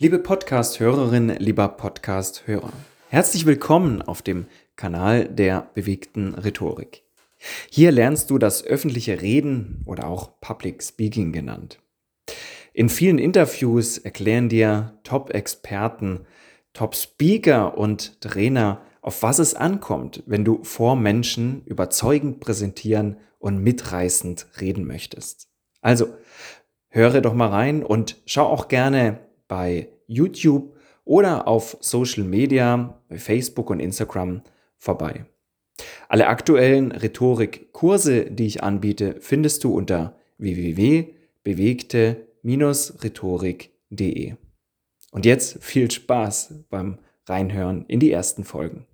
Liebe Podcast-Hörerin, lieber Podcast-Hörer, herzlich willkommen auf dem Kanal der bewegten Rhetorik. Hier lernst du das öffentliche Reden oder auch Public Speaking genannt. In vielen Interviews erklären dir Top-Experten, Top-Speaker und Trainer, auf was es ankommt, wenn du vor Menschen überzeugend präsentieren und mitreißend reden möchtest. Also, höre doch mal rein und schau auch gerne bei YouTube oder auf Social Media, Facebook und Instagram vorbei. Alle aktuellen Rhetorikkurse, die ich anbiete, findest du unter www.bewegte-rhetorik.de. Und jetzt viel Spaß beim Reinhören in die ersten Folgen.